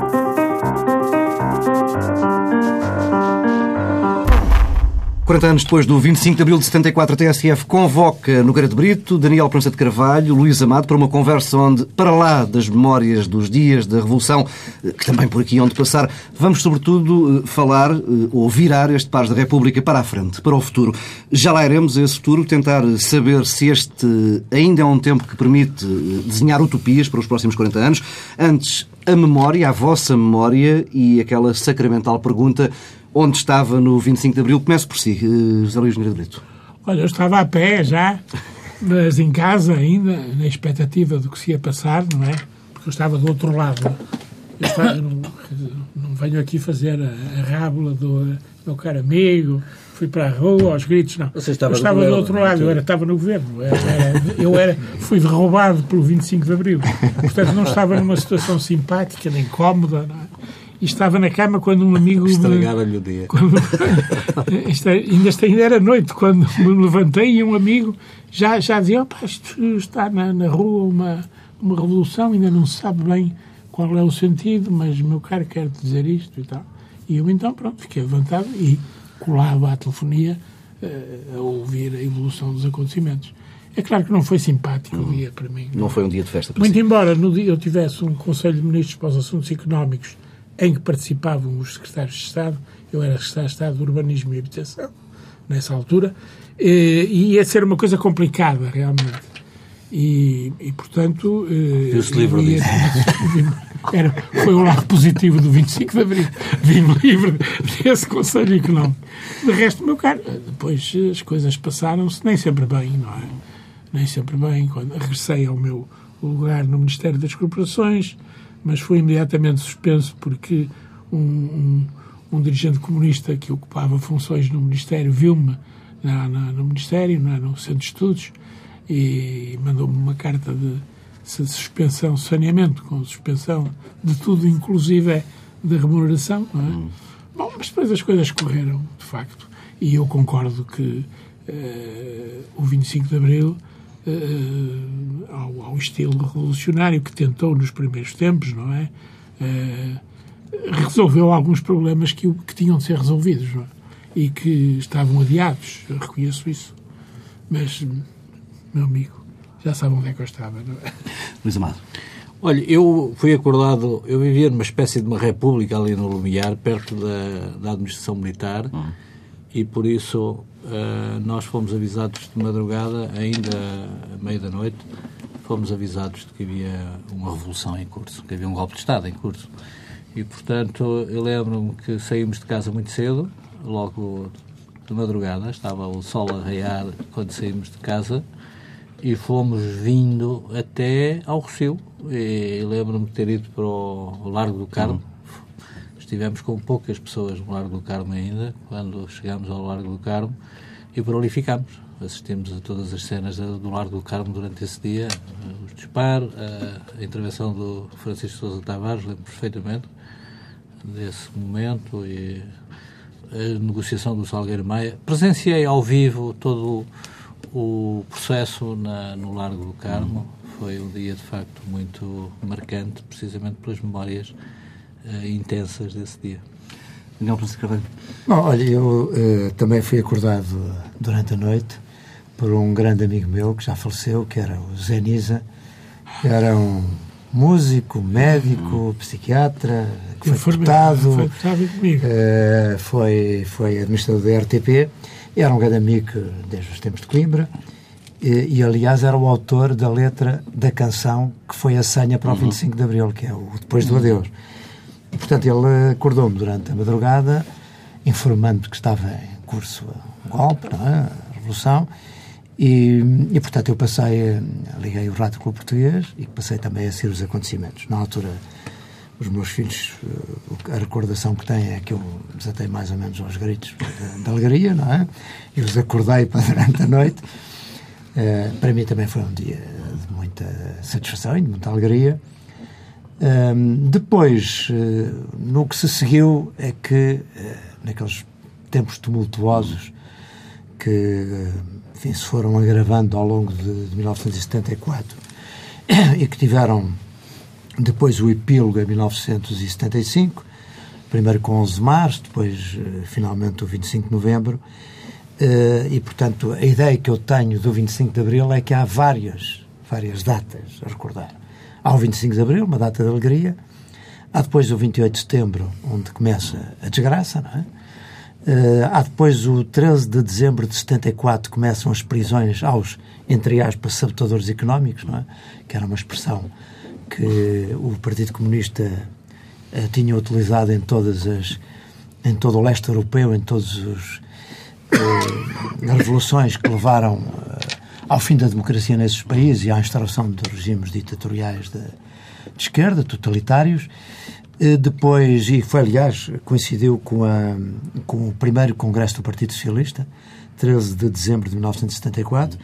Thank you. 40 anos depois do 25 de abril de 74, a TSF convoca Nogueira de Brito, Daniel Prança de Carvalho, Luís Amado para uma conversa onde, para lá das memórias dos dias da Revolução, eh, que também por aqui onde passar, vamos sobretudo eh, falar eh, ou virar este Paz da República para a frente, para o futuro. Já lá iremos a esse futuro, tentar saber se este ainda é um tempo que permite desenhar utopias para os próximos 40 anos. Antes, a memória, a vossa memória e aquela sacramental pergunta onde estava no 25 de Abril. Comece por si, eh, José Luís Nogueira Brito. Olha, eu estava a pé já, mas em casa ainda, na expectativa do que se ia passar, não é? Porque eu estava do outro lado. Eu, estava, não, não, venho aqui fazer a, a rábula do meu caro amigo, fui para a rua aos gritos, não. Você estava eu estava do, do outro lado, eu era, estava no governo. Eu era, eu era, fui derrubado pelo 25 de Abril. Portanto, não estava numa situação simpática, nem cómoda. Não é? E estava na cama quando um amigo. Estragaram-lhe o dia. Quando, é, ainda, ainda era noite, quando me levantei e um amigo já, já dizia: opa, isto está na, na rua uma, uma revolução, ainda não se sabe bem qual é o sentido, mas meu caro quer dizer isto e tal. E eu então, pronto, fiquei levantado e colava à telefonia uh, a ouvir a evolução dos acontecimentos. É claro que não foi simpático o dia para mim. Não, não foi um dia de festa para Muito si. embora no dia eu tivesse um Conselho de Ministros para os Assuntos Económicos em que participavam os secretários de Estado, eu era secretário de Estado de Urbanismo e Habitação, nessa altura, e ia ser uma coisa complicada, realmente. E, e portanto... Viu-se livre disso. Era, foi o lado positivo do 25 de Abril. Vim livre desse Conselho Económico. De resto, meu caro, depois as coisas passaram-se nem sempre bem, não é? Nem sempre bem. Quando regressei ao meu lugar no Ministério das Corporações, mas foi imediatamente suspenso porque um, um, um dirigente comunista que ocupava funções no Ministério viu-me no Ministério, é, no Centro de Estudos, e mandou-me uma carta de suspensão, saneamento, com suspensão de tudo, inclusive da remuneração. Não é? Hum. Bom, mas depois as coisas correram, de facto, e eu concordo que uh, o 25 de Abril uh, ao, ao, estilo revolucionário que tentou nos primeiros tempos, não é? Uh, resolveu alguns problemas que, que tinham de ser resolvidos é? e que estavam adiados, eu reconheço isso. Mas, meu amigo, já sabe onde é que eu estava, não é? Luís Amado. Olha, eu fui acordado, eu vivia numa espécie de uma república ali no Lumiar, perto da, da administração militar, hum. e por isso nós fomos avisados de madrugada, ainda à meia da noite, fomos avisados de que havia uma revolução em curso, que havia um golpe de Estado em curso. E, portanto, eu lembro-me que saímos de casa muito cedo, logo de madrugada, estava o sol a raiar quando saímos de casa, e fomos vindo até ao Rocio. E lembro-me de ter ido para o Largo do Carmo. Estivemos com poucas pessoas no Largo do Carmo ainda, quando chegámos ao Largo do Carmo, e por ali ficámos. Assistimos a todas as cenas do Largo do Carmo durante esse dia, os disparos, a, intervenção do Francisco Sousa Tavares, lembro perfeitamente desse momento e a negociação do Salgueiro Maia. Presenciei ao vivo todo o processo na, no Largo do Carmo. Foi um dia, de facto, muito marcante, precisamente pelas memórias uh, intensas desse dia. Daniel Francisco Carvalho. Bom, olha, eu uh, também fui acordado durante a noite por um grande amigo meu que já faleceu, que era o Zeniza, que era um músico, médico, hum. psiquiatra, que foi deputado, foi, uh, foi, foi administrador da RTP, era um grande amigo desde os tempos de Coimbra, e, e, aliás era o autor da letra da canção que foi a senha para o uhum. 25 de Abril, que é o Depois do uhum. Adeus. E, portanto, ele acordou-me durante a madrugada, informando que estava em curso um golpe, não é? a revolução, e, e, portanto, eu passei, liguei o Rádio Clube Português e passei também a seguir os acontecimentos. Na altura, os meus filhos, a recordação que têm é que eu desatei mais ou menos aos gritos de, alegria, não é? E os acordei para durante a noite. Uh, para mim também foi um dia de muita satisfação e de muita alegria. Um, depois, uh, no que se seguiu é que, uh, naqueles tempos tumultuosos que uh, enfim, se foram agravando ao longo de, de 1974 e que tiveram depois o epílogo em 1975, primeiro com 11 de março, depois eh, finalmente o 25 de novembro. Eh, e, portanto, a ideia que eu tenho do 25 de abril é que há várias, várias datas a recordar. Há o 25 de abril, uma data de alegria. Há depois o 28 de setembro, onde começa a desgraça, não é? Uh, há depois o 13 de dezembro de 74 começam as prisões aos, entre aspas, sabotadores económicos, não é? que era uma expressão que o Partido Comunista uh, tinha utilizado em todas as em todo o leste europeu, em todas as uh, revoluções que levaram ao fim da democracia nesses países e à instauração de regimes ditatoriais de, de esquerda, totalitários. Eh, depois, e foi aliás, coincidiu com, a, com o primeiro Congresso do Partido Socialista, 13 de dezembro de 1974.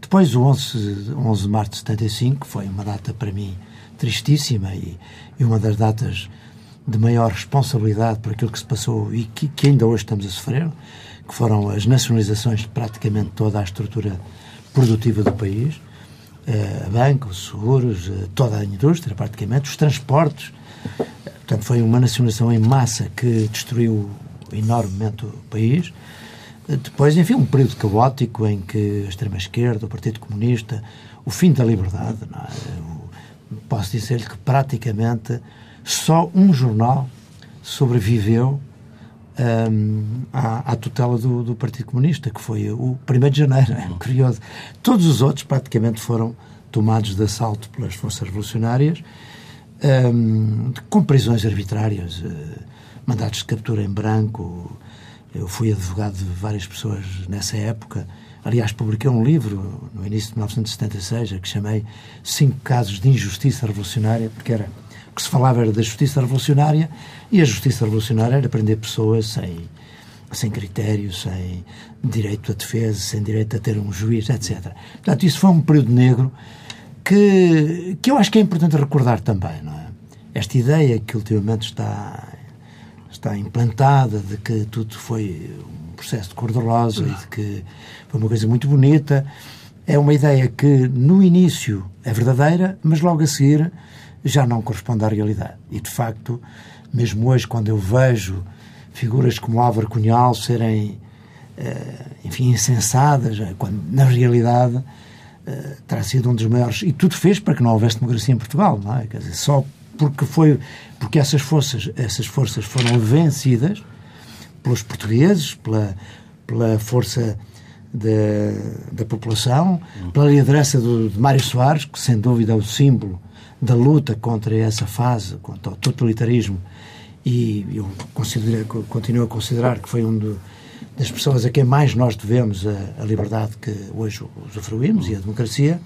Depois, o 11, 11 de março de 75, foi uma data para mim tristíssima e, e uma das datas de maior responsabilidade por aquilo que se passou e que, que, ainda hoje estamos a sofrer, que foram as nacionalizações de praticamente toda a estrutura produtiva do país, eh, a banca, os seguros, eh, toda a indústria, praticamente, os transportes, Portanto, foi uma nacionalização em massa que destruiu enormemente o país. Depois, enfim, um período caótico em que a extrema-esquerda, o Partido Comunista, o fim da liberdade, é? posso dizer-lhe que praticamente só um jornal sobreviveu um, à, à, tutela do, do, Partido Comunista, que foi o 1 de janeiro, é curioso. Todos os outros praticamente foram tomados de assalto pelas forças revolucionárias um, com prisões arbitrárias, uh, mandatos de captura em branco. Eu fui advogado de várias pessoas nessa época. Aliás, publiquei um livro no início de 1976 que chamei Cinco Casos de Injustiça Revolucionária, porque era que se falava era da justiça revolucionária e a justiça revolucionária era prender pessoas sem, sem critério, sem direito à defesa, sem direito a ter um juiz, etc. Portanto, isso foi um período negro que, que eu acho que é importante recordar também, não é? Esta ideia que ultimamente está, está implantada de que tudo foi um processo de cor-de-rosa e de que foi uma coisa muito bonita, é uma ideia que no início é verdadeira, mas logo a seguir já não corresponde à realidade. E de facto, mesmo hoje, quando eu vejo figuras como Álvaro Cunhal serem, eh, enfim, insensadas, quando na realidade eh, terá sido um dos maiores. E tudo fez para que não houvesse democracia em Portugal, não é? Quer dizer, só porque foi. Porque essas forças, essas forças foram vencidas pelos portugueses, pela, pela força da, da população, pela liderança do, de Mário Soares, que sem dúvida é o símbolo da luta contra essa fase, contra o totalitarismo, e eu considero, continuo a considerar que foi um do, das pessoas a quem mais nós devemos a, a liberdade que hoje usufruímos e a democracia.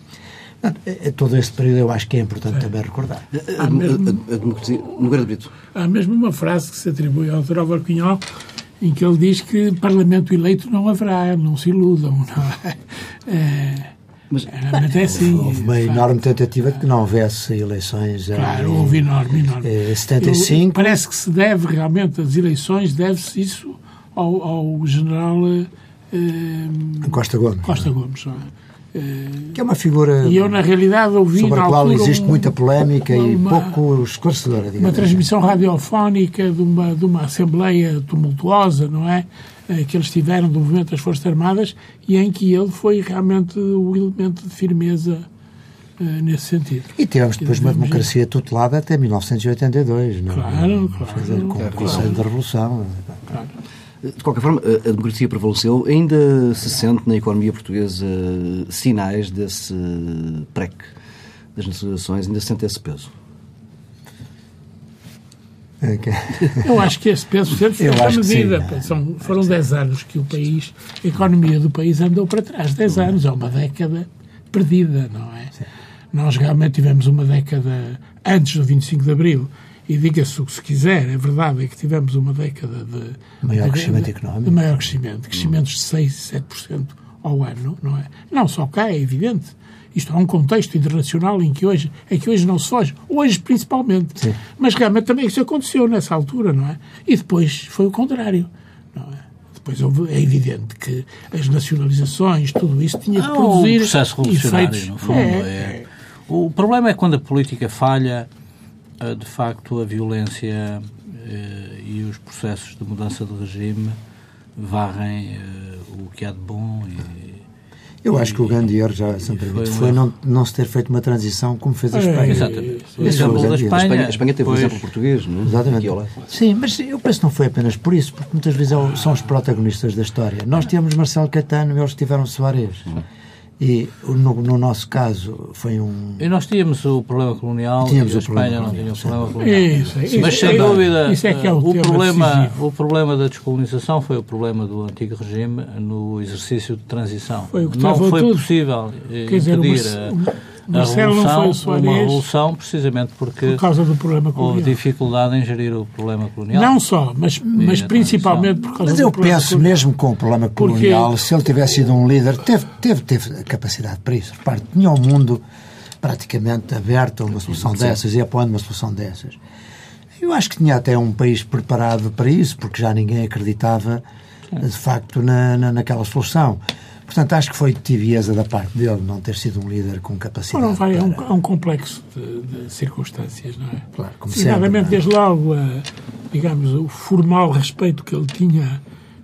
É, é, todo esse período eu acho que é importante é. também recordar. A, a, mesmo, a, a democracia. Brito. Há mesmo uma frase que se atribui ao Dr. Álvaro Cunhal em que ele diz que Parlamento eleito não haverá, não se iludam. Não é? é mas, mas é assim. Houve uma enorme tentativa de que não houvesse eleições. Claro, em, houve enorme, enorme. Em 75. Eu, parece que se deve realmente, as eleições, deve-se isso ao, ao general eh, Costa Gomes. Costa Gomes eh, que é uma figura e eu, na realidade, ouvi sobre a qual existe um, muita polémica uma, e pouco esclarecedora. Uma transmissão radiofónica de uma, de uma assembleia tumultuosa, não é? Eh, que eles tiveram do movimento das Forças Armadas e em que ele foi realmente o elemento de firmeza uh, nesse sentido. E tivemos depois uma democracia tutelada até 1982, não é? Claro, claro. Com o Conselho da Revolução. Claro. De qualquer forma, a democracia prevaleceu. Ainda se sente na economia portuguesa sinais desse PREC das nacionalizações? Ainda se sente esse peso? Eu acho que esse peso sempre foi a medida. Sim, São, foram 10 anos que o país, a economia do país andou para trás. 10 anos é uma década perdida, não é? Sim. Nós realmente tivemos uma década antes do 25 de Abril e diga-se o que se quiser, é verdade é que tivemos uma década de maior de, crescimento económico. De maior crescimento, crescimentos de 6, 7% ao ano, não é? Não só cá, é evidente. Isto é um contexto internacional em que hoje, é que hoje não se foge. Hoje, principalmente. Sim. Mas realmente também isso aconteceu nessa altura, não é? E depois foi o contrário, não é? Depois houve, é evidente que as nacionalizações, tudo isso tinha de ah, produzir um processo revolucionário, efeitos. no fundo. É, é. O problema é quando a política falha de facto, a violência e os processos de mudança de regime varrem o que há de bom e eu acho que o grande erro, já se foi, foi não, não se ter feito uma transição como fez a é, Espanha. Exatamente. O exemplo da Espanha, a Espanha teve o exemplo português, não é? Exatamente. Sim, mas eu penso que não foi apenas por isso, porque muitas vezes é são os protagonistas da história. Nós tínhamos Marcelo Caetano e eles tiveram Soares. E no, no, nosso caso foi um. E nós tínhamos o problema colonial tínhamos e a Espanha não tinha o problema colonial. Isso, isso, Mas sem dúvida, isso é que é o, o problema, o problema da descolonização foi o problema do antigo regime no exercício de transição. Foi o que não foi tudo. possível Quer dizer, a, a revolução, uma revolução precisamente porque por causa do problema colonial. houve dificuldade em gerir o problema colonial. Não só, mas, mas principalmente por causa mas do problema Mas eu penso mesmo com o problema colonial, porque... se ele tivesse sido um líder, teve, teve, teve capacidade para isso. Repare, tinha o um mundo praticamente aberto a uma solução Sim. dessas e apoiando uma solução dessas. Eu acho que tinha até um país preparado para isso, porque já ninguém acreditava, de facto, na, na, naquela solução. Portanto, acho que foi tibieza da parte dele não ter sido um líder com capacidade. Não, vai, para... é, um, é um complexo de, de, circunstâncias, não é? Claro, como Sinceramente, é? desde logo, a, digamos, o formal respeito que ele tinha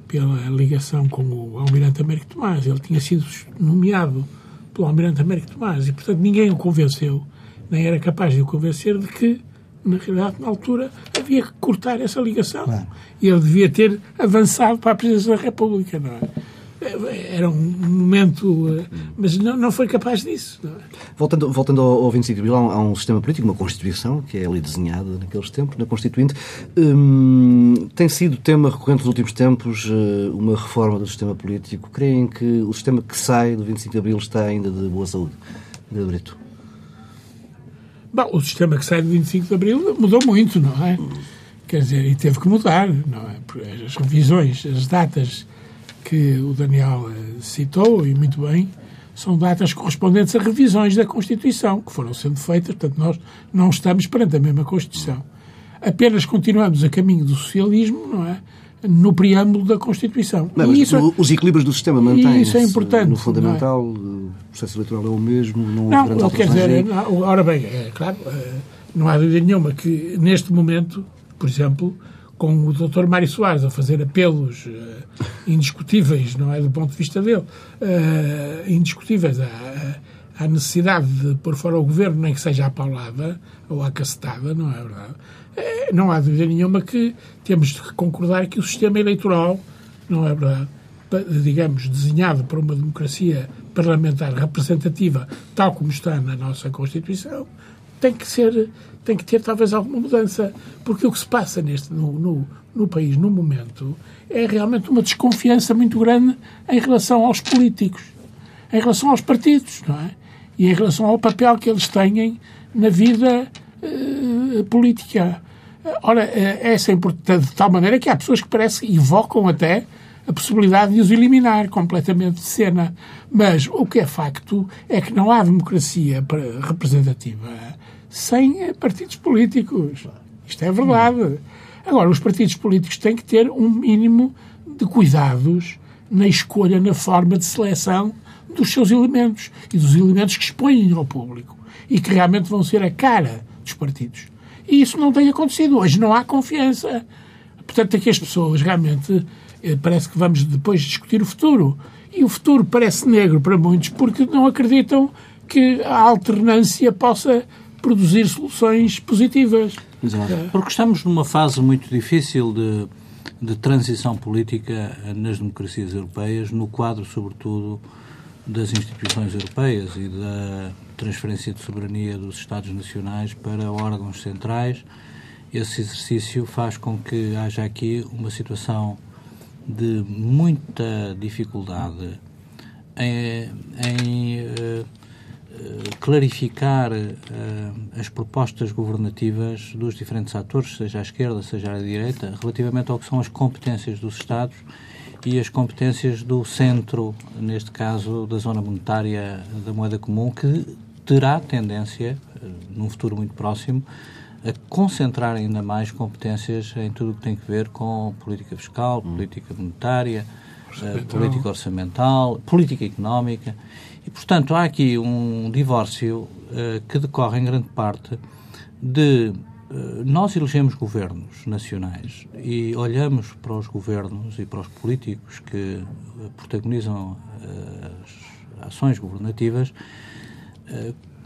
pela ligação com o Almirante Américo Tomás. Ele tinha sido nomeado pelo Almirante Américo Tomás e, portanto, ninguém o convenceu, nem era capaz de o convencer de que, na realidade, na altura, havia que cortar essa ligação. Claro. E ele devia ter avançado para a presidência da República, não é? Era um momento, eh, mas não, não foi capaz disso. É? Voltando, voltando ao, 25 de Abril, há um, sistema político, uma Constituição, que é ali desenhada naqueles tempos, na Constituinte. Hum, tem sido tema recorrente nos últimos tempos eh, uma reforma do sistema político. Creem que o sistema que sai do 25 de Abril está ainda de boa saúde? De Brito. Bom, o sistema que sai do 25 de Abril mudou muito, não é? Quer dizer, e teve que mudar, não é? As revisões, as datas que o Daniel eh, citou, e muito bem, são datas correspondentes a revisões da Constituição, que foram sendo feitas, portanto, nós não estamos perante a mesma Constituição. Apenas continuamos a caminho do socialismo, não é? No preâmbulo da Constituição. Não, mas isso, os equilíbrios do sistema mantêm-se. Isso é importante. No fundamental, é? o processo eleitoral é o mesmo, não, não há quer dizer, não, ora bem, é claro, eh, não há dúvida nenhuma que neste momento, por exemplo, com o Dr. Mário Soares a fazer apelos uh, indiscutíveis, não é, do ponto de vista dele, uh, indiscutíveis à, à, necessidade de pôr fora o governo, nem que seja à paulada ou à cacetada, não é verdade? Uh, não há dúvida nenhuma que temos de concordar que o sistema eleitoral, não é verdade, digamos, desenhado para uma democracia parlamentar representativa, tal como está na nossa Constituição, tem que ser tem que ter talvez alguma mudança, porque o que se passa neste no, no, no país no momento é realmente uma desconfiança muito grande em relação aos políticos, em relação aos partidos, não é? E em relação ao papel que eles têm na vida uh, política. Ora, uh, essa é importante de tal maneira que há pessoas que parece que evocam até a possibilidade de os eliminar completamente de cena. Mas o que é facto é que não há democracia representativa sem partidos políticos. Isto é verdade. Agora, os partidos políticos têm que ter um mínimo de cuidados na escolha, na forma de seleção dos seus elementos e dos elementos que expõem ao público e que realmente vão ser a cara dos partidos. E isso não tem acontecido. Hoje não há confiança. Portanto, é que as pessoas realmente eh, parece que vamos depois discutir o futuro. E o futuro parece negro para muitos porque não acreditam que a alternância possa produzir soluções positivas. Exato. Porque estamos numa fase muito difícil de, de transição política nas democracias europeias, no quadro, sobretudo, das instituições europeias e da transferência de soberania dos Estados nacionais para órgãos centrais. Esse exercício faz com que haja aqui uma situação de muita dificuldade em, em uh, clarificar uh, as propostas governativas dos diferentes atores, seja à esquerda, seja à direita, relativamente ao que são as competências dos Estados e as competências do centro, neste caso da zona monetária da moeda comum, que terá tendência, uh, num futuro muito próximo, a concentrar ainda mais competências em tudo o que tem a ver com política fiscal, hum. política monetária, política orçamental, política económica. E, portanto, há aqui um divórcio uh, que decorre em grande parte de nós elegemos governos nacionais e olhamos para os governos e para os políticos que protagonizam as ações governativas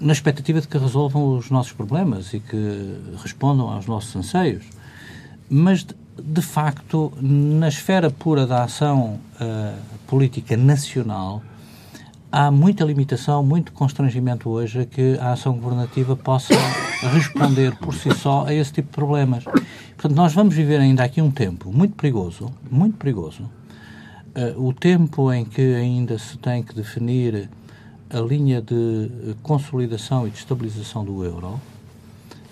na expectativa de que resolvam os nossos problemas e que respondam aos nossos anseios. Mas, de facto, na esfera pura da ação política nacional, há muita limitação, muito constrangimento hoje a que a ação governativa possa responder por si só a esse tipo de problemas. Portanto, nós vamos viver ainda aqui um tempo muito perigoso, muito perigoso. Uh, o tempo em que ainda se tem que definir a linha de consolidação e de estabilização do euro,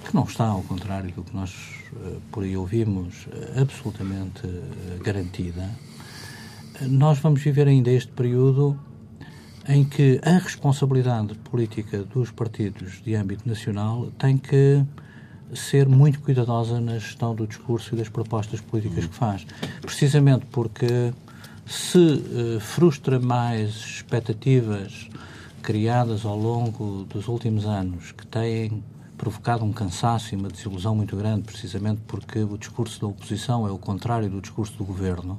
que não está, ao contrário do que nós uh, por aí ouvimos, uh, absolutamente garantida, nós vamos viver ainda este período em que a responsabilidade política dos partidos de âmbito nacional tem que ser muito cuidadosa na gestão do discurso e das propostas políticas que faz. Precisamente porque se uh, frustra mais expectativas criadas ao longo dos últimos anos que têm provocado um cansaço e uma desilusão muito grande, precisamente porque o discurso da oposição é o contrário do discurso do governo,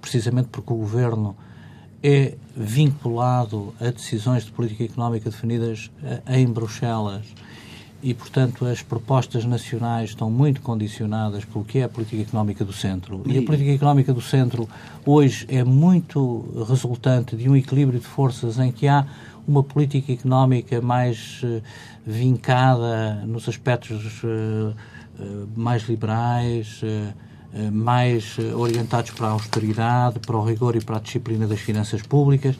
precisamente porque o governo é vinculado a decisões de política económica definidas eh, em Bruxelas e, portanto, as propostas nacionais estão muito condicionadas pelo que é a política económica do centro. E a política económica do centro hoje é muito resultante de um equilíbrio de forças em que há uma política económica mais uh, vincada nos aspectos uh, mais liberais eh, mais eh, orientados para a austeridade, para o rigor e para a disciplina das finanças públicas.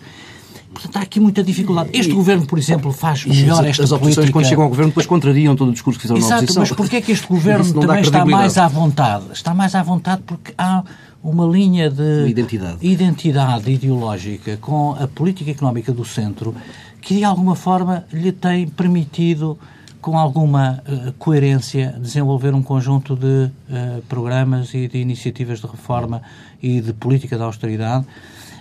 Portanto, há aqui muita dificuldade. Este governo, por exemplo, faz melhor esta As oposições, política... quando chegam ao governo, depois contrariam todo o discurso que fizeram Exato, na oposição. mas porquê é que este governo também está mais à vontade? Está mais à vontade porque há uma linha de identidade. identidade ideológica com a política económica do centro que, de alguma forma, lhe tem permitido com alguma uh, coerência, desenvolver um conjunto de uh, programas e de iniciativas de reforma e de política de austeridade,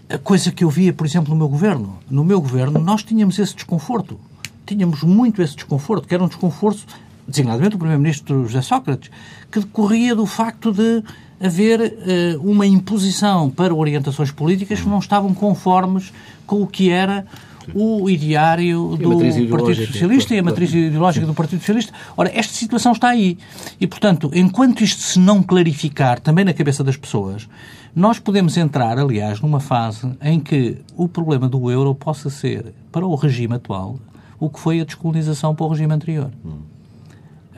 a coisa que eu via, por exemplo, no meu governo. No meu governo, nós tínhamos esse desconforto. Tínhamos muito esse desconforto, que era um desconforto, designadamente, do Primeiro-Ministro José Sócrates, que decorria do facto de haver uh, uma imposição para orientações políticas que não estavam conformes com o que era o ideário do Partido Socialista e a matriz ideológica do Partido Socialista. Ora, esta situação está aí. E, portanto, enquanto isto se não clarificar também na cabeça das pessoas, nós podemos entrar, aliás, numa fase em que o problema do euro possa ser, para o regime atual, o que foi a descolonização para o regime anterior.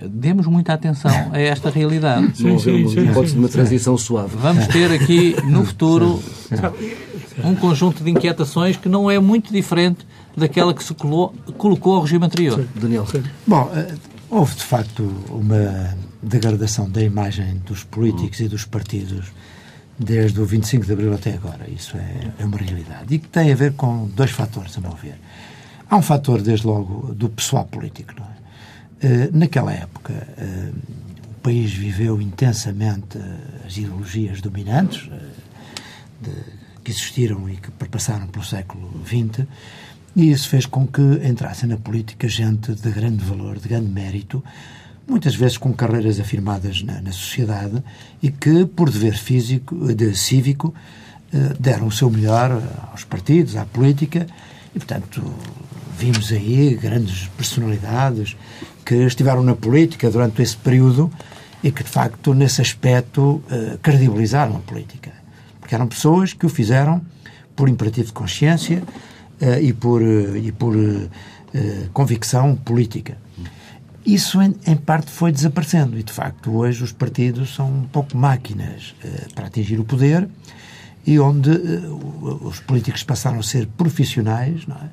Demos muita atenção a esta realidade. Sim, sim, sim, hipótese de uma transição suave. Vamos ter aqui, no futuro, um conjunto de inquietações que não é muito diferente daquela que se colou, colocou ao regime anterior. Sim. Daniel. Bom, eh, houve de facto uma degradação da imagem dos políticos e dos partidos desde o 25 de Abril até agora. Isso é, é uma realidade. E que tem a ver com dois fatores, a meu ver. Há um fator, desde logo, do pessoal político. Não é? Eh, naquela época, eh, o país viveu intensamente as ideologias dominantes de que existiram e que perpassaram pelo século XX, e isso fez com que entrasse na política gente de grande valor, de grande mérito, muitas vezes com carreiras afirmadas na, na sociedade e que, por dever físico, de, cívico, eh, deram o seu melhor aos partidos, à política, e, portanto, vimos aí grandes personalidades que estiveram na política durante esse período e que, de facto, nesse aspecto, eh, credibilizaram a política eram pessoas que o fizeram por imperativo de consciência uh, e por, uh, e por uh, convicção política. Isso, em, em, parte, foi desaparecendo e, de facto, hoje os partidos são um pouco máquinas para atingir o poder e onde os políticos passaram a ser profissionais, é?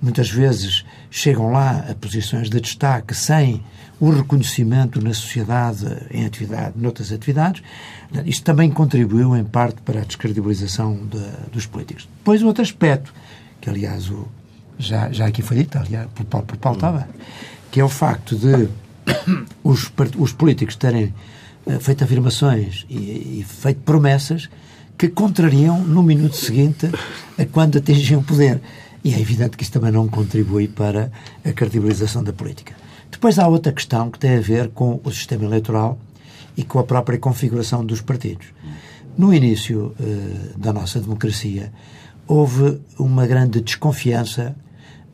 muitas vezes chegam lá a posições de destaque sem o reconhecimento na sociedade, em atividade, noutras atividades. Isto também contribuiu, em parte, para a descredibilização de, dos políticos. Depois, outro aspecto, que, aliás, o, já, já aqui foi dito, aliás, por Paulo, por Paulo que é o facto de os, os políticos terem uh, feito afirmações e, e feito promessas que contrariam no minuto seguinte a quando atingiam o poder. E é evidente que isso também não contribui para a credibilização da política. Depois há outra questão que tem a ver com o sistema eleitoral e com a própria configuração dos partidos. No início uh, da nossa democracia, houve uma grande desconfiança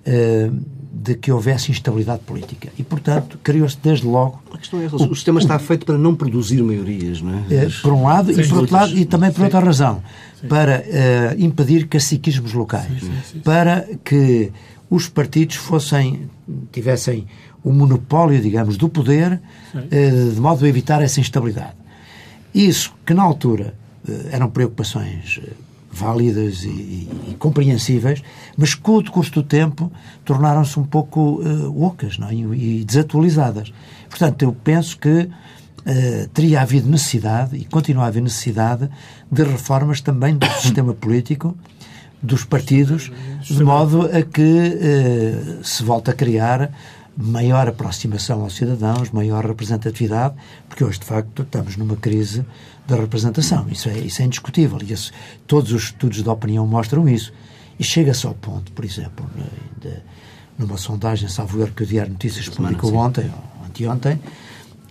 uh, de que houvesse instabilidade política. E, portanto, criou-se desde logo. A questão é essa. O, o sistema está feito para não produzir maiorias, não é? Uh, por um lado, sim, e por outro lado, e também por sim. outra razão. Sim. Para impedir caciquismos locais. Para que os partidos fossem, tivessem o monopólio, digamos, do poder, eh, de modo a evitar essa instabilidade. Isso, que na altura eh, eram preocupações eh, válidas e, e, compreensíveis, mas com o decurso do tempo tornaram-se um pouco uh, ocas não é? e, e, desatualizadas. Portanto, eu penso que uh, teria havido necessidade, e continua a haver necessidade, de reformas também do sistema político, dos partidos, de modo a que uh, se volte a criar maior aproximação aos cidadãos, maior representatividade, porque hoje, de facto, estamos numa crise da representação. Isso é, isso é indiscutível. E isso, todos os estudos de opinião mostram isso. E chega-se ao ponto, por exemplo, de, numa sondagem, salvo erro que o Diário Notícias publicou ontem, ou anteontem,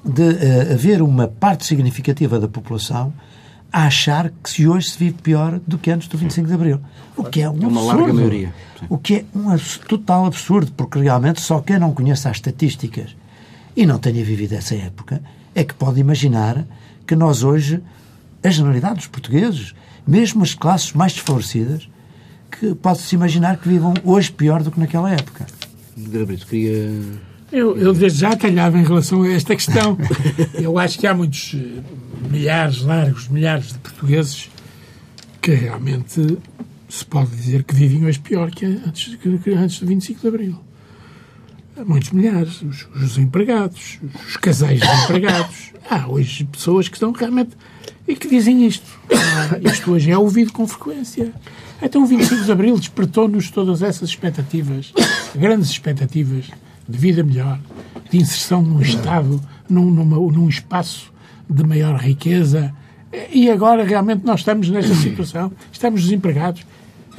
de uh, haver uma parte significativa da população a achar que se hoje se vive pior do que antes do 25 de Abril. O que é um é uma absurdo. larga maioria. Sim. O que é um total absurdo, porque realmente só quem não conhece as estatísticas e não tenha vivido essa época é que pode imaginar que nós hoje, a generalidade dos portugueses, mesmo as classes mais desfavorecidas, que pode-se imaginar que vivam hoje pior do que naquela época. Gabriel, queria eu, eu desde já calhava em relação a esta questão. Eu acho que há muitos eh, milhares, largos milhares de portugueses que realmente se pode dizer que vivem hoje pior que antes, que antes do 25 de Abril. Muitos milhares. Os, os desempregados, os casais desempregados. Há hoje pessoas que estão realmente e que dizem isto. Ah, isto hoje é ouvido com frequência. Então o 25 de Abril despertou-nos todas essas expectativas, grandes expectativas de vida melhor, de inserção num Estado, num, numa, num espaço de maior riqueza. E agora realmente nós estamos nesta situação, estamos desempregados.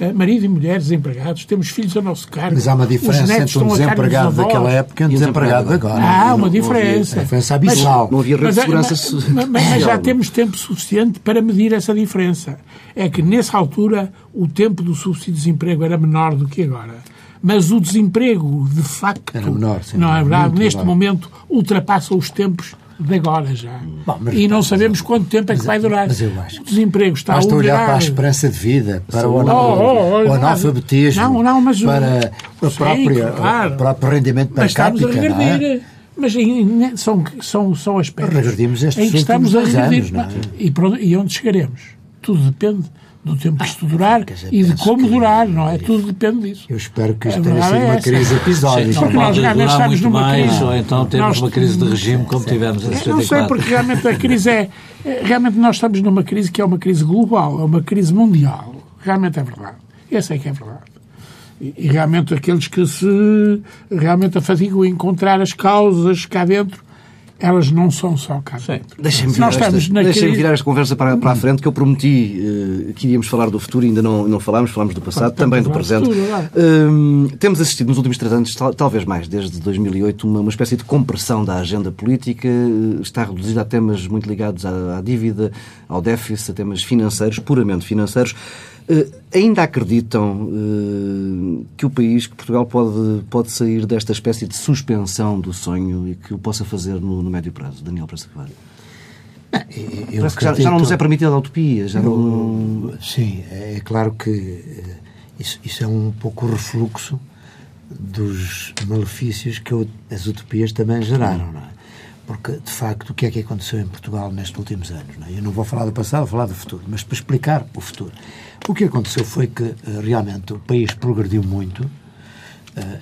Eh, marido e mulher desempregados, temos filhos a nosso cargo. Mas há uma diferença entre um desempregado daquela época e um desempregado de agora. Há uma diferença. Uma diferença abismal. Não havia rede de segurança mas, mas, mas já temos tempo suficiente para medir essa diferença. É que, nessa altura, o tempo do subsídio de desemprego era menor do que agora mas o desemprego, de facto, menor, sim, não é verdade, neste menor. momento ultrapassa os tempos de agora já. Bom, e não sabemos quanto tempo é que vai durar. Mas eu acho. O desemprego está Basta a olhar para a esperança de vida, para o, oh, oh, oh, analfabetismo, não, não, mas, para o próprio, claro, rendimento per capita. Estamos a regredir. É? Mas são, são, são aspectos Regredimos estes em que estamos a regredir. Anos, é? e onde chegaremos? Tudo depende do tempo que isto durar e de como durar, não é? Tudo depende disso. Eu espero que isto tenha sido é uma crise episódica. Não pode durar muito mais, crise. ou então temos nós, uma crise de regime como tivemos em 74. Não sei, porque realmente a crise é... Realmente nós estamos numa crise que é uma crise global, é uma crise mundial. Realmente é verdade. Essa é que é verdade. E, e realmente aqueles que se realmente afadigam em encontrar as causas cá dentro elas não são só cá Deixem-me virar, esta, deixem virar esta conversa para, para a frente, que eu prometi uh, que iríamos falar do futuro e ainda não, não falámos, falámos do passado, também do presente. Futuro, uh, temos assistido nos últimos três anos, tal, talvez mais, desde 2008, uma, uma espécie de compressão da agenda política, uh, está reduzida a temas muito ligados à, à dívida, ao déficit, a temas financeiros, puramente financeiros. Uh, ainda acreditam uh, que o país, que Portugal, pode, pode sair desta espécie de suspensão do sonho e que o possa fazer no, no médio prazo? Daniel Praça Carvalho. Parece que já, já, não nos é permitida a utopia. Já eu, não... Sim, é claro que uh, isso, isso, é um pouco o refluxo dos malefícios que as utopias também geraram, não é? Porque, de facto, o que é que aconteceu em Portugal nestes últimos anos? Não é? Eu não vou falar do passado, vou falar do futuro, mas para explicar o futuro. O que aconteceu foi que eh, realmente o país progrediu muito uh,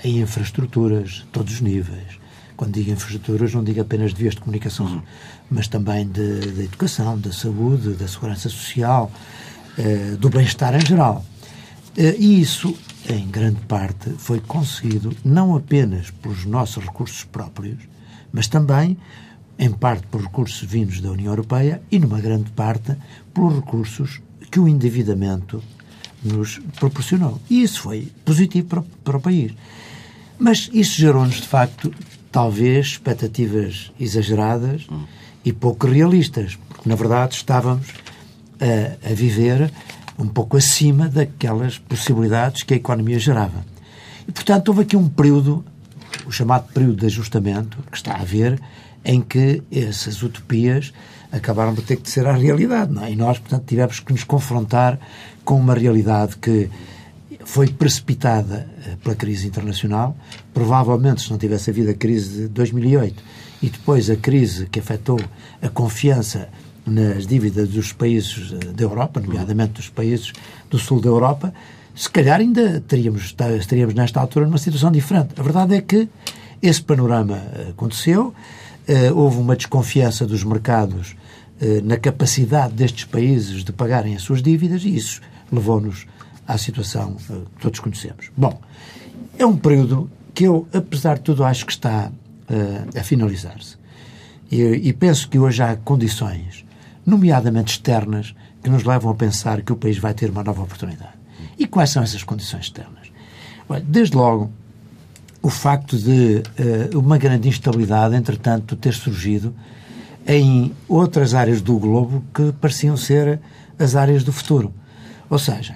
em infraestruturas, todos os níveis. Quando digo infraestruturas, não digo apenas de vias de comunicação, uhum. mas também de, educação, da saúde, da segurança social, uh, do bem-estar em geral. Uh, e isso, em grande parte, foi conseguido não apenas pelos nossos recursos próprios, mas também, em parte, por recursos vindos da União Europeia e, numa grande parte, pelos recursos que o endividamento nos proporcionou. E isso foi positivo para, para o país. Mas isso gerou-nos, de facto, talvez expectativas exageradas e pouco realistas, porque na verdade estávamos a, a viver um pouco acima daquelas possibilidades que a economia gerava. E, portanto, houve aqui um período, o chamado período de ajustamento, que está a haver, em que essas utopias acabaram por ter que ser a realidade. Não é? E nós, portanto, tivemos que nos confrontar com uma realidade que foi precipitada eh, pela crise internacional. Provavelmente, se não tivesse havido a crise de 2008 e depois a crise que afetou a confiança nas dívidas dos países eh, da Europa, nomeadamente dos países do sul da Europa, se calhar ainda teríamos, estaríamos nesta altura numa situação diferente. A verdade é que esse panorama eh, aconteceu, houve uma desconfiança dos mercados na capacidade destes países de pagarem as suas dívidas e isso levou-nos à situação que todos conhecemos. Bom, é um período que eu, apesar de tudo, acho que está a finalizar-se. E, e, penso que hoje há condições, nomeadamente externas, que nos levam a pensar que o país vai ter uma nova oportunidade. E quais são essas condições externas? Desde logo, o facto de uh, uma grande instabilidade, entretanto, ter surgido em outras áreas do globo que pareciam ser as áreas do futuro. Ou seja,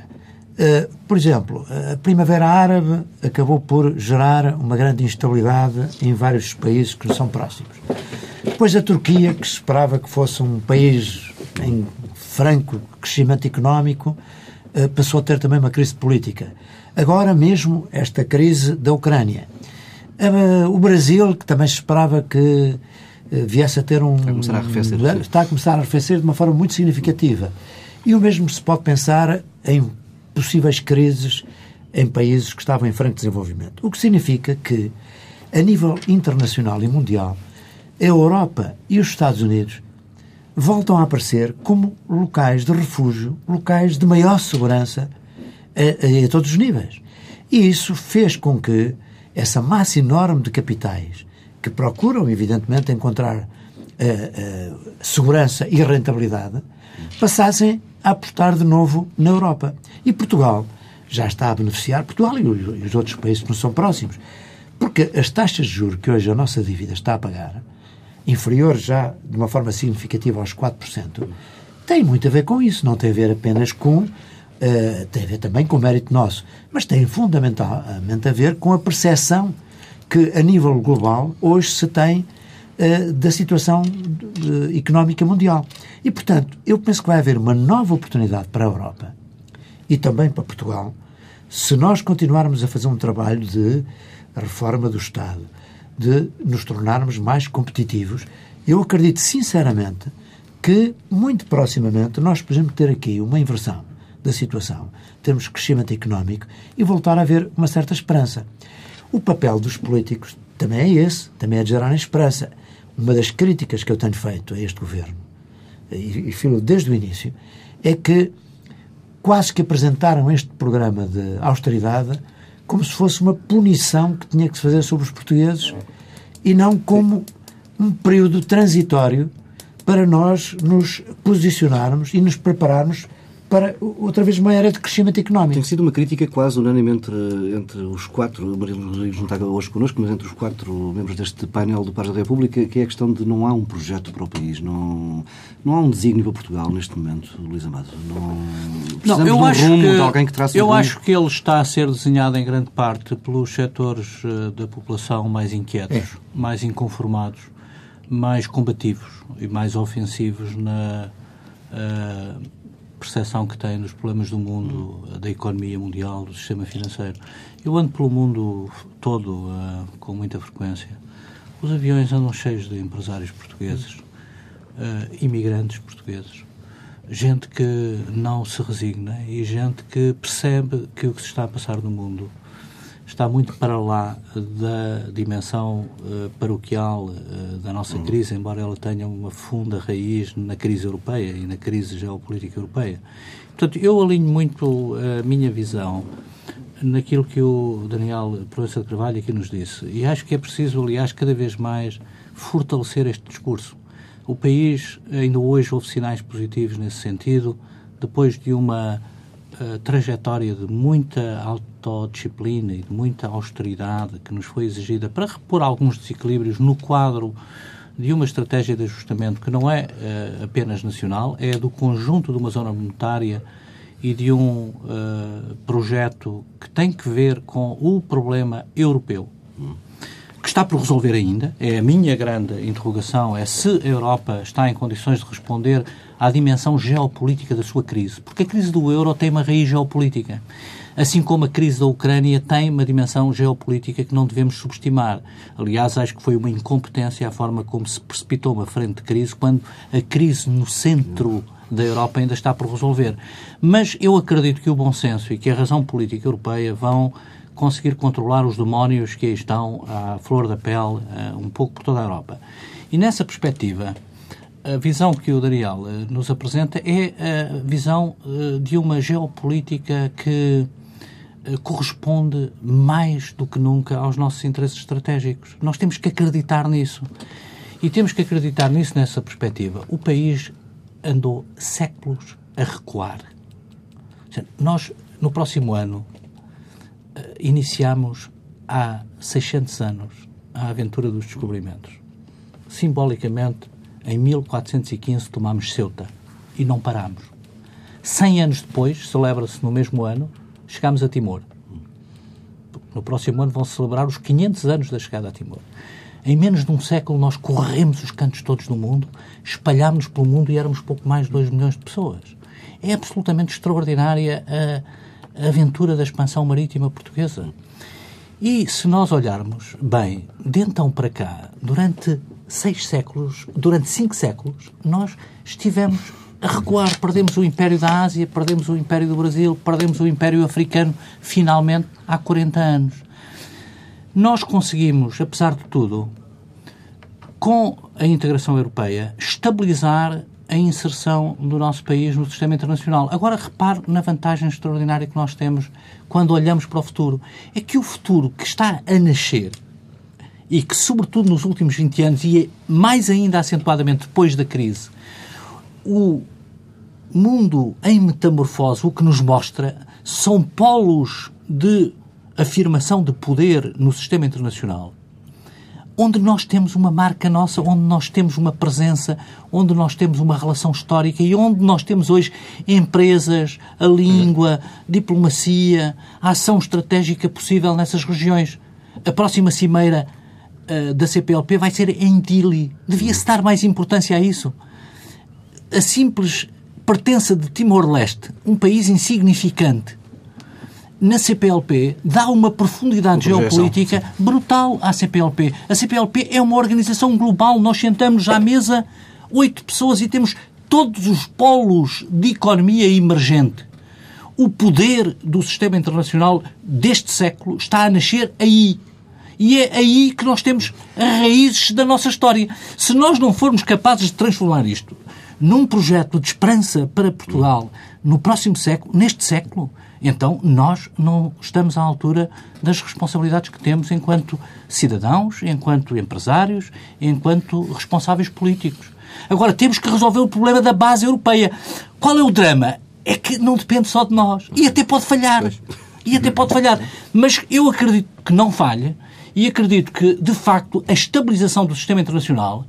Uh, por exemplo, a Primavera Árabe acabou por gerar uma grande instabilidade em vários países que nos são próximos. Depois a Turquia, que se esperava que fosse um país em franco crescimento económico, passou a ter também uma crise política. Agora mesmo esta crise da Ucrânia. Uh, o Brasil, que também se esperava que viesse a ter um... Está a começar a arrefecer. Está a começar a arrefecer de uma forma muito significativa. E o mesmo se pode pensar em possíveis crises em países que estavam em franco desenvolvimento. O que significa que, a nível internacional e mundial, a Europa e os Estados Unidos voltam a aparecer como locais de refúgio, locais de maior segurança a, a, a todos os níveis. E isso fez com que essa massa enorme de capitais que procuram, evidentemente, encontrar uh, uh, segurança e rentabilidade, passassem a apostar de novo na Europa. E Portugal já está a beneficiar, Portugal e os outros países que não são próximos, porque as taxas de juros que hoje a nossa dívida está a pagar, inferior já de uma forma significativa aos 4%, tem muito a ver com isso, não tem a ver apenas com. Uh, tem a ver também com o mérito nosso, mas tem fundamentalmente a ver com a percepção que, a nível global, hoje se tem uh, da situação uh, económica mundial. E, portanto, eu penso que vai haver uma nova oportunidade para a Europa e também para Portugal se nós continuarmos a fazer um trabalho de reforma do Estado, de nos tornarmos mais competitivos. Eu acredito sinceramente que, muito proximamente, nós podemos ter aqui uma inversão da situação, termos crescimento económico e voltar a haver uma certa esperança. O papel dos políticos também é esse, também é de gerar esperança. Uma das críticas que eu tenho feito a este governo e, e filo desde o início, é que quase que apresentaram este programa de austeridade como se fosse uma punição que tinha que se fazer sobre os portugueses e não como um período transitório para nós nos posicionarmos e nos prepararmos para outra vez uma era de crescimento económico. Tem sido uma crítica quase unânime entre, entre os quatro, Maria Rodrigues não está hoje connosco, mas entre os quatro membros deste painel do Pares da República, que é a questão de não há um projeto para o país, não, não há um desígnio para Portugal neste momento, Luís Amado. Não, não eu de um acho rumo, que, de alguém que traça Eu um acho que ele está a ser desenhado em grande parte pelos setores eh, da população mais inquietos, é. mais inconformados, mais combativos e mais ofensivos na... Uh, percepção que tem dos problemas do mundo, da economia mundial, do sistema financeiro. Eu ando pelo mundo todo uh, com muita frequência. Os aviões andam cheios de empresários portugueses, uh, imigrantes portugueses, gente que não se resigna e gente que percebe que o que se está a passar no mundo está muito para lá da dimensão uh, paroquial uh, da nossa uhum. crise, embora ela tenha uma funda raiz na crise europeia e na crise geopolítica europeia. Portanto, eu alinho muito a minha visão naquilo que o Daniel Proença de Carvalho aqui nos disse. E acho que é preciso, aliás, cada vez mais fortalecer este discurso. O país, ainda hoje, houve sinais positivos nesse sentido, depois de uma trajetória de muita autodisciplina e de muita austeridade que nos foi exigida para repor alguns desequilíbrios no quadro de uma estratégia de ajustamento que não é uh, apenas nacional, é do conjunto de uma zona monetária e de um uh, projeto que tem que ver com o problema europeu, que está por resolver ainda. É a minha grande interrogação, é se a Europa está em condições de responder à dimensão geopolítica da sua crise. Porque a crise do euro tem uma raiz geopolítica. Assim como a crise da Ucrânia tem uma dimensão geopolítica que não devemos subestimar. Aliás, acho que foi uma incompetência a forma como se precipitou uma frente de crise quando a crise no centro da Europa ainda está por resolver. Mas eu acredito que o bom senso e que a razão política europeia vão conseguir controlar os demónios que aí estão à flor da pele, eh, um pouco por toda a Europa. E nessa perspectiva, a visão que o Daniel eh, nos apresenta é a visão eh, de uma geopolítica que corresponde mais do que nunca aos nossos interesses estratégicos. Nós temos que acreditar nisso. E temos que acreditar nisso nessa perspectiva. O país andou séculos a recuar. Nós, no próximo ano, iniciamos há 600 anos a aventura dos descobrimentos. Simbolicamente, em 1415 tomámos Ceuta e não parámos. 100 anos depois, celebra-se no mesmo ano, chegámos a Timor. No próximo ano vão celebrar os 500 anos da chegada a Timor. Em menos de um século, nós corremos os cantos todos do mundo, espalhámos-nos pelo mundo e éramos pouco mais de 2 milhões de pessoas. É absolutamente extraordinária a, a aventura da expansão marítima portuguesa. E se nós olharmos bem, de então para cá, durante seis séculos, durante cinco séculos, nós estivemos a recuar. Perdemos o Império da Ásia, perdemos o Império do Brasil, perdemos o Império Africano, finalmente, há 40 anos. Nós conseguimos, apesar de tudo, com a integração europeia, estabilizar a inserção do nosso país no sistema internacional. Agora, repare na vantagem extraordinária que nós temos quando olhamos para o futuro. É que o futuro que está a nascer e que, sobretudo nos últimos 20 anos, e mais ainda acentuadamente depois da crise, o mundo em metamorfose, o que nos mostra, são polos de afirmação de poder no sistema internacional, onde nós temos uma marca nossa, onde nós temos uma presença, onde nós temos uma relação histórica e onde nós temos hoje empresas, a língua, diplomacia, a ação estratégica possível nessas regiões. A próxima cimeira uh, da CPLP vai ser em Dili. Devia-se dar mais importância a isso. A simples pertença de Timor-Leste, um país insignificante, na CPLP dá uma profundidade geopolítica brutal à CPLP. A CPLP é uma organização global. Nós sentamos à mesa oito pessoas e temos todos os polos de economia emergente. O poder do sistema internacional deste século está a nascer aí. E é aí que nós temos as raízes da nossa história. Se nós não formos capazes de transformar isto num projeto de esperança para Portugal no próximo século, neste século, então nós não estamos à altura das responsabilidades que temos enquanto cidadãos, enquanto empresários, enquanto responsáveis políticos. Agora, temos que resolver o problema da base europeia. Qual é o drama? É que não depende só de nós. E até pode falhar. E até pode falhar. Mas eu acredito que não falha e acredito que, de facto, a estabilização do sistema internacional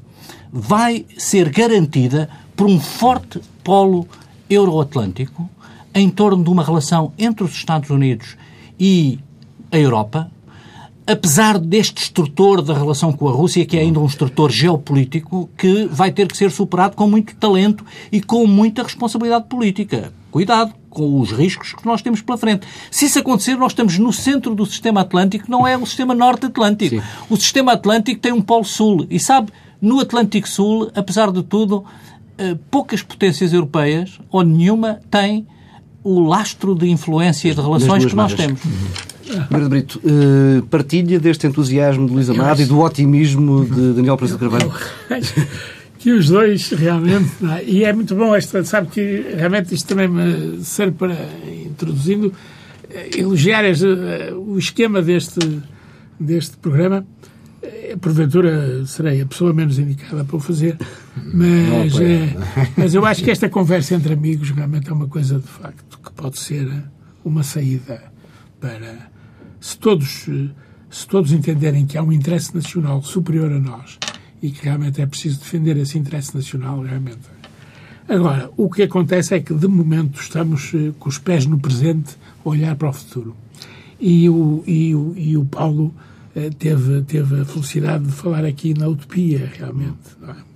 vai ser garantida por um forte polo euroatlântico em torno de uma relação entre os Estados Unidos e a Europa, apesar deste estrutor da relação com a Rússia, que é ainda um estrutor geopolítico, que vai ter que ser superado com muito talento e com muita responsabilidade política. Cuidado com os riscos que nós temos pela frente. Se isso acontecer, nós estamos no centro do sistema Atlântico, não é o sistema Norte-Atlântico. O sistema Atlântico tem um polo sul e sabe, no Atlântico Sul, apesar de tudo, eh, poucas potências europeias, ou nenhuma, têm o lastro de influência e de relações que nós temos. Uhum. Brito, uh, partilha deste entusiasmo de Luís Amado e do otimismo de Daniel Presidente Carvalho? que os dois realmente, e é muito bom esta, sabe que realmente isto também me serve para, introduzindo, eh, elogiar este, o esquema deste, deste programa. Porventura serei a pessoa menos indicada para o fazer, mas, é, mas eu acho que esta conversa entre amigos realmente é uma coisa de facto que pode ser uma saída para se todos se todos entenderem que há um interesse nacional superior a nós e que realmente é preciso defender esse interesse nacional realmente. Agora, o que acontece é que de momento estamos eh, com os pés no presente a olhar para o futuro. E o, e o, e o Paulo eh, teve, teve a felicidade de falar aqui na utopia, realmente. É?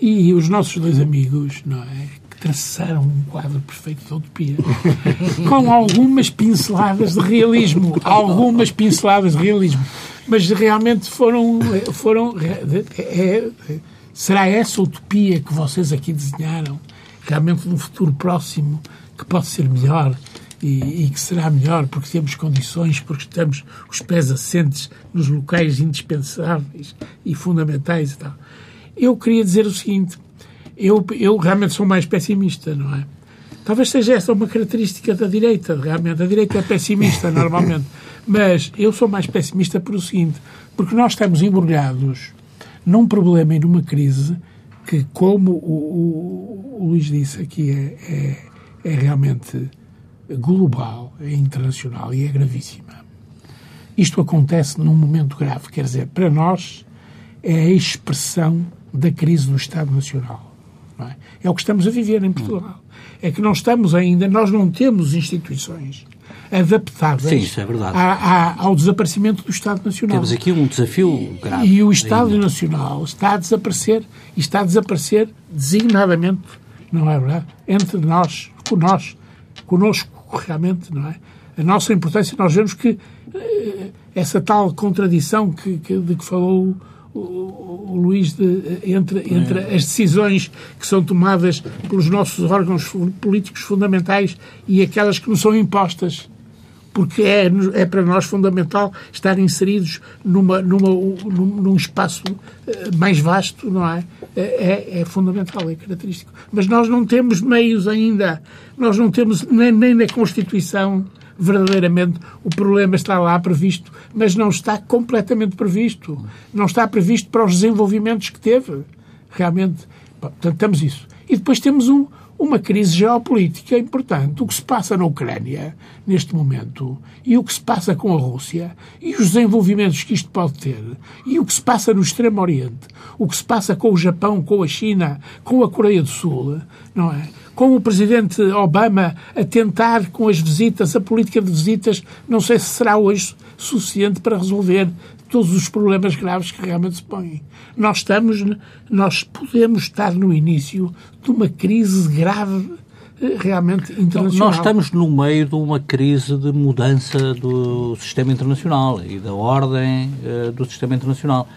E os nossos dois amigos, não é? Que traçaram um quadro perfeito da utopia, com algumas pinceladas de realismo. Algumas pinceladas de realismo. Mas realmente foram. foram é, é, será essa utopia que vocês aqui desenharam? Realmente num futuro próximo que pode ser melhor? E, e, que será melhor porque temos condições, porque estamos os pés assentes nos locais indispensáveis e fundamentais e tal. Eu queria dizer o seguinte, eu, eu realmente sou mais pessimista, não é? Talvez seja essa uma característica da direita, realmente. A direita é pessimista, normalmente. Mas eu sou mais pessimista por o seguinte, porque nós estamos embrulhados num problema e numa crise que, como o, o, o Luís disse aqui, é, é, é realmente global, é internacional e é gravíssima. Isto acontece num momento grave, quer dizer, para nós é a expressão da crise do Estado Nacional. É? é? o que estamos a viver em Portugal. É que não estamos ainda, nós não temos instituições adaptadas Sim, é. A, a, ao desaparecimento do Estado Nacional. Temos aqui um desafio grave. E o Estado ainda. Nacional está a desaparecer, e está a desaparecer designadamente, não é verdade? Entre nós, com nós, conosco, realmente, não é? A nossa importância, nós vemos que eh, essa tal contradição que, que, de que falou o, o, Luís de, entre, entre é. as decisões que são tomadas pelos nossos órgãos políticos fundamentais e aquelas que nos são impostas porque é, é para nós fundamental estar inseridos numa, numa, num, num espaço eh, mais vasto, não é? é? É, é? fundamental, é característico. Mas nós não temos meios ainda, nós não temos nem, nem na Constituição verdadeiramente o problema está lá previsto, mas não está completamente previsto. Não está previsto para os desenvolvimentos que teve. Realmente, portanto, temos isso. E depois temos um, uma crise geopolítica importante. O que se passa na Ucrânia, neste momento, e o que se passa com a Rússia, e os desenvolvimentos que isto pode ter, e o que se passa no Extremo Oriente, o que se passa com o Japão, com a China, com a Coreia do Sul, não é? Com o presidente Obama a tentar, com as visitas, a política de visitas, não sei se será hoje suficiente para resolver todos os problemas graves que realmente se põem. Nós estamos, nós podemos estar no início de uma crise grave eh, realmente internacional. Nós estamos no meio de uma crise de mudança do sistema internacional e da ordem uh, do sistema internacional.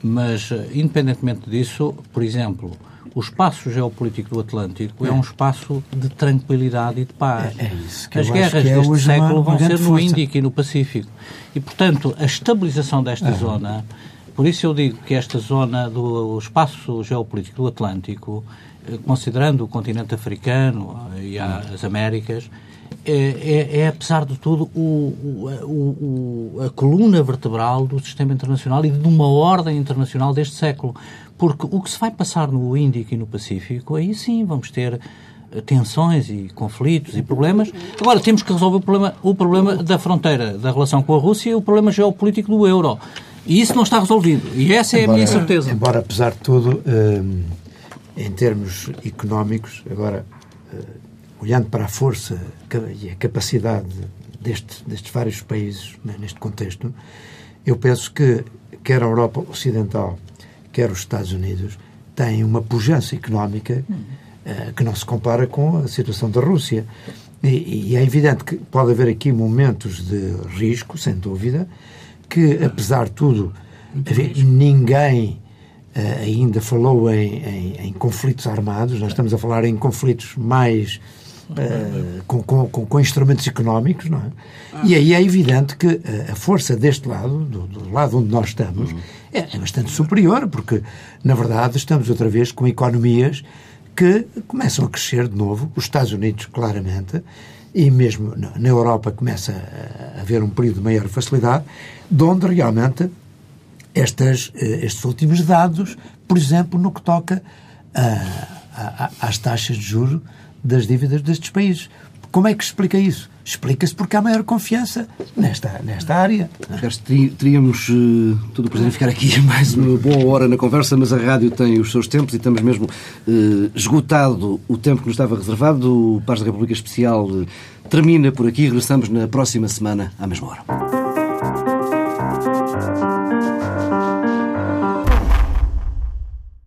Mas, uh, independentemente disso, por exemplo, o espaço geopolítico do Atlântico é, é um espaço de tranquilidade e de paz. É, é isso As guerras é deste século vão ser no Índico e no Pacífico. E, portanto, a estabilização desta zona, por isso eu digo que esta zona do espaço geopolítico do Atlântico, eh, considerando o continente africano eh, e as Américas, é, é, é, apesar de tudo, o, o, o, a coluna vertebral do sistema internacional e de uma ordem internacional deste século. Porque o que se vai passar no Índico e no Pacífico, aí sim vamos ter eh, tensões e conflitos e problemas. Agora temos que resolver o problema, o problema da fronteira, da relação com a Rússia e o problema geopolítico do euro. E isso não está resolvido. E essa é embora, a minha certeza. Embora, apesar de tudo, hum, em termos económicos, agora, hum, olhando para a força e a capacidade deste, destes vários países né, neste contexto, eu penso que quer a Europa Ocidental, quer os Estados Unidos, têm uma pujança económica uh, que não se compara com a situação da Rússia. E, e, é evidente que pode haver aqui momentos de risco, sem dúvida, que, apesar de tudo, ninguém uh, ainda falou em, em, em, conflitos armados, nós estamos a falar em conflitos mais uh, com, com, com, instrumentos económicos, não é? E aí é evidente que a força deste lado, do, do lado onde nós estamos, é, é bastante superior, porque, na verdade, estamos outra vez com economias que começam a crescer de novo, os Estados Unidos, claramente, e mesmo na Europa começa a haver um período de maior facilidade, de onde realmente estas, estes últimos dados, por exemplo, no que toca a, a, às taxas de juro das dívidas destes países. Como é que explica isso? Explica-se porque há maior confiança nesta, nesta área. Teríamos uh, tudo para ficar aqui mais uma boa hora na conversa, mas a rádio tem os seus tempos e estamos mesmo uh, esgotado o tempo que nos estava reservado. O Paz da República Especial uh, termina por aqui. Regressamos na próxima semana, à mesma hora.